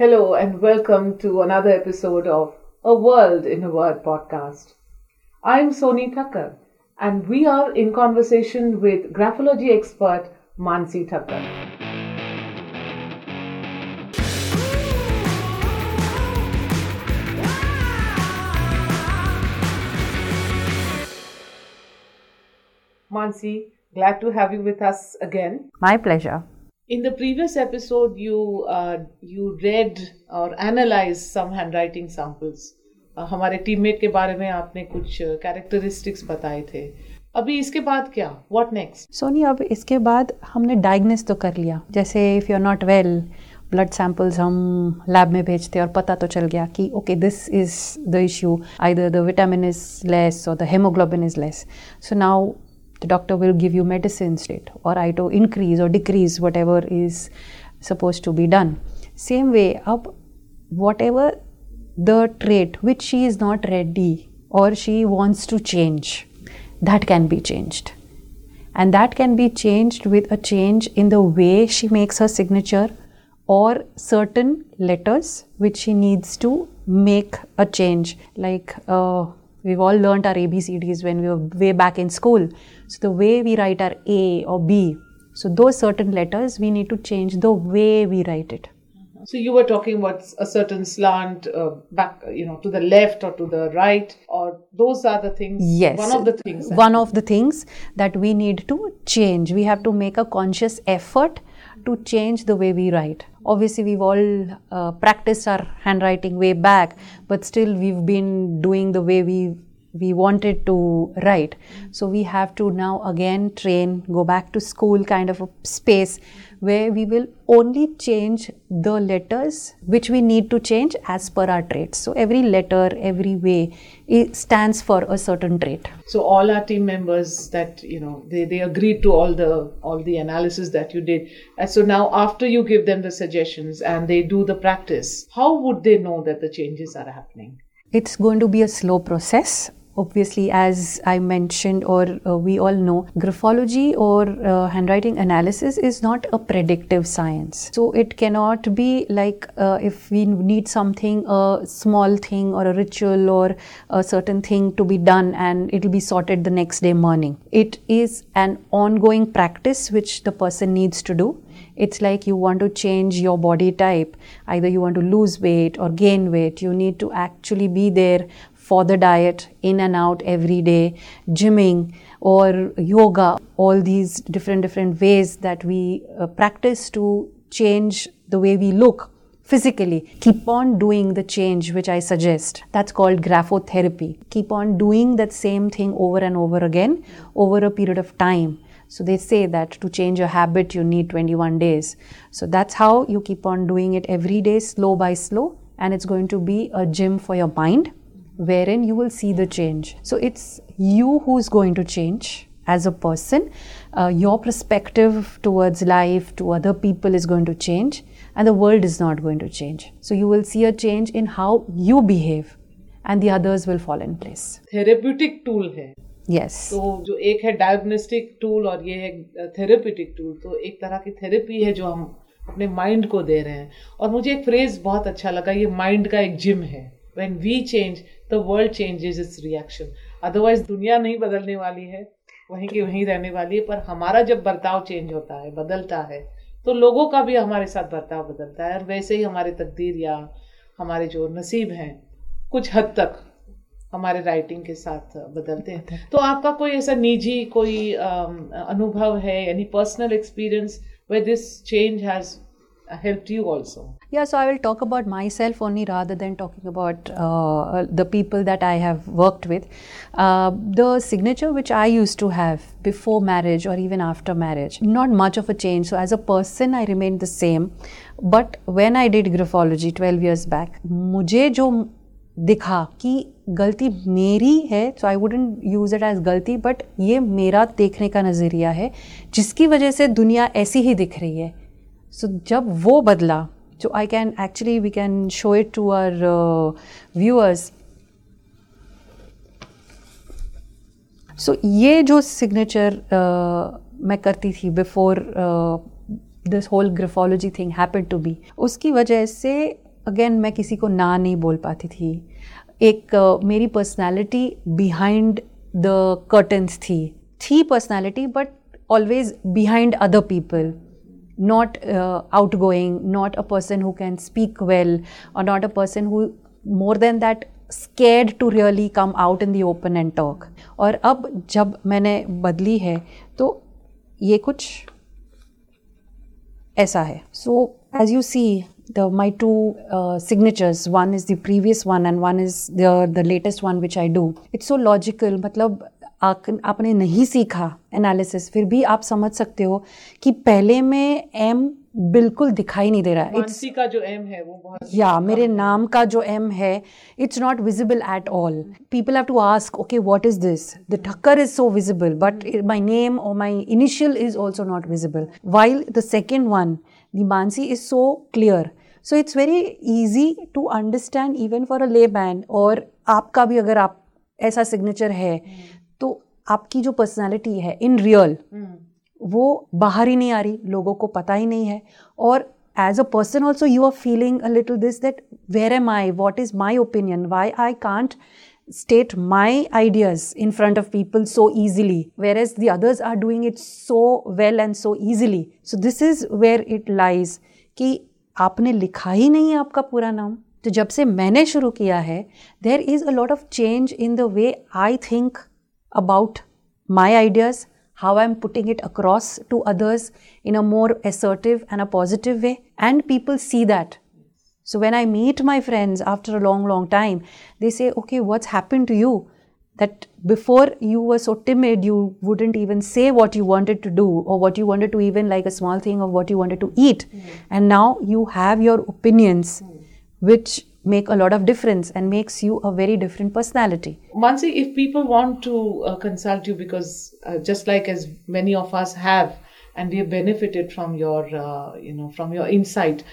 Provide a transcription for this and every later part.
Hello, and welcome to another episode of A World in a Word podcast. I'm Sonie Thakkar, and we are in conversation with graphology expert Mansi Thakkar. Mansi, glad to have you with us again. My pleasure. In the previous episode, you uh, you read or analyzed some handwriting samples. Uh, हमारे teammate के बारे में आपने कुछ characteristics बताए थे। अभी इसके बाद क्या? व्हाट नेक्स्ट सोनी अब इसके बाद हमने डायग्नोस तो कर लिया। जैसे if you are not well blood samples हम लैब में भेजते और पता तो चल गया कि okay this is the issue either the vitamin is less और the haemoglobin is less so now the doctor will give you medicine straight or I to increase or decrease whatever is supposed to be done. Same way up whatever the trait which she is not ready or she wants to change that can be changed. And that can be changed with a change in the way she makes her signature or certain letters which she needs to make a change like uh, we've all learned our abcds when we were way back in school so the way we write our a or b so those certain letters we need to change the way we write it so you were talking about a certain slant uh, back, you know, to the left or to the right, or those are the things. Yes, one of the things. One of the things that we need to change. We have to make a conscious effort to change the way we write. Obviously, we've all uh, practiced our handwriting way back, but still we've been doing the way we we wanted to write. So we have to now again train, go back to school kind of a space where we will only change the letters which we need to change as per our traits. So every letter, every way, it stands for a certain trait. So all our team members that you know they, they agreed to all the all the analysis that you did. And so now after you give them the suggestions and they do the practice, how would they know that the changes are happening? It's going to be a slow process obviously as i mentioned or uh, we all know graphology or uh, handwriting analysis is not a predictive science. So it cannot be like uh, if we need something a small thing or a ritual or a certain thing to be done and it will be sorted the next day morning. It is an ongoing practice which the person needs to do. It's like you want to change your body type. Either you want to lose weight or gain weight. You need to actually be there for the diet, in and out every day, gymming or yoga, all these different different ways that we uh, practice to change the way we look physically. Keep on doing the change which I suggest. That's called graphotherapy. Keep on doing that same thing over and over again over a period of time. So they say that to change a habit, you need 21 days. So that's how you keep on doing it every day, slow by slow, and it's going to be a gym for your mind wherein you will see the change. So it's you who's going to change as a person. Uh, your perspective towards life, to other people is going to change, and the world is not going to change. So you will see a change in how you behave, and the others will fall in place. Therapeutic tool है. Yes. तो जो एक है diagnostic tool और ये है therapeutic tool तो एक तरह की थेरेपी है जो हम अपने माइंड को दे रहे हैं और मुझे एक फ्रेज बहुत अच्छा लगा ये माइंड का एक जिम है when we change the world changes its reaction otherwise दुनिया नहीं बदलने वाली है। वहीं की वहीं रहने वाली है। पर हमारा जब बर्ताव चेंज होता है बदलता है तो लोगों का भी हमारे साथ बर्ताव बदलता है। और वैसे ही हमारे तकदीर या हमारे जो नसीब हैं कुछ हद तक हमारे राइटिंग के साथ बदलते हैं। तो आपका कोई ऐसा निजी कोई अनुभव है यानी personal experience way this change has helped you also? Yeah, so I will talk about myself only rather than talking about uh, the people that I have worked with. Uh, the signature which I used to have before marriage or even after marriage, not much of a change. So as a person, I remained the same. But when I did graphology 12 years back, मुझे जो दिखा कि गलती मेरी है so I wouldn't use it as गलती but ये मेरा देखने का नज़रिया है जिसकी वजह से दुनिया ऐसी ही दिख रही है सो so, जब वो बदला जो I can actually we can show it to our viewers so ये जो सिग्नेचर uh, मैं करती थी before this whole graphology thing happen to be उसकी वजह से अगेन मैं किसी को ना नहीं बोल पाती थी। एक uh, मेरी पर्सनालिटी बिहाइंड द कर्टन्स थी। थी personality but always behind other people not uh, outgoing, not a person who can speak well, or not a person who, more than that, scared to really come out in the open and talk. और अब जब मैंने बदली है तो ये कुछ ऐसा है so as you see the my two uh, signatures one is the previous one and one is the the latest one which i do it's so logical मतलब आपने नहीं सीखा एनालिसिस फिर भी आप समझ सकते हो कि पहले में एम बिल्कुल दिखाई नहीं दे रहा। है का जो एम है वो बहुत या मेरे नाम का जो एम है it's not visible at all people have to ask okay what is this the Thakkar is so visible but my name और my initial is also not visible while the second one the Mansi is so clear so it's very easy to understand even for a layman और आपका भी अगर आप ऐसा signature है आपकी जो पर्सनालिटी है इन रियल वो बाहर ही नहीं आ रही लोगों को पता ही नहीं है। और as a person also you are feeling a little this that where am I what is my opinion why I can't state my ideas in front of people so easily, whereas the others are doing it so well and so easily. So this is where it lies कि आपने लिखा ही नहीं है आपका पूरा नाम। तो जब से मैंने शुरू किया है there is a lot of change in the way I think about my ideas, how I'm putting it across to others in a more assertive and a positive way. And people see that. So when I meet my friends after a long, long time, they say, okay, what's happened to you? That before you were so timid, you wouldn't even say what you wanted to do or what you wanted to even like a small thing of what you wanted to eat. Mm. And now you have your opinions, mm. which make a lot of difference and makes you a very different personality. Mansi, if people want to uh, consult you, because uh, just like as many of us have, and we have benefited from your, uh, you know, from your insight.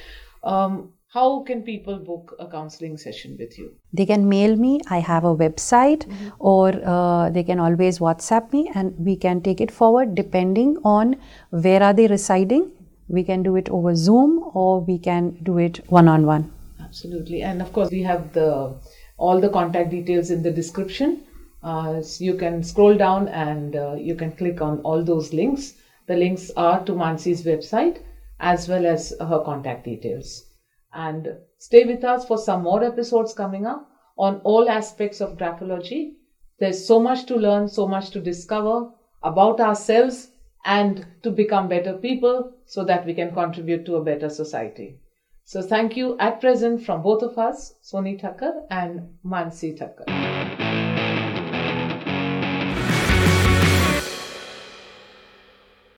Um, how can people book a counseling session with you? They can mail me. I have a website, mm-hmm. or uh, they can always WhatsApp me, and we can take it forward depending on where are they residing. We can do it over Zoom, or we can do it one on one. Absolutely, and of course we have the all the contact details in the description. Uh, so you can scroll down and uh, you can click on all those links. The links are to Mansi's website as well as her contact details. And stay with us for some more episodes coming up on all aspects of graphology. There's so much to learn, so much to discover about ourselves and to become better people so that we can contribute to a better society. So thank you at present from both of us, Sonie Thakkar and Mansi Thakkar.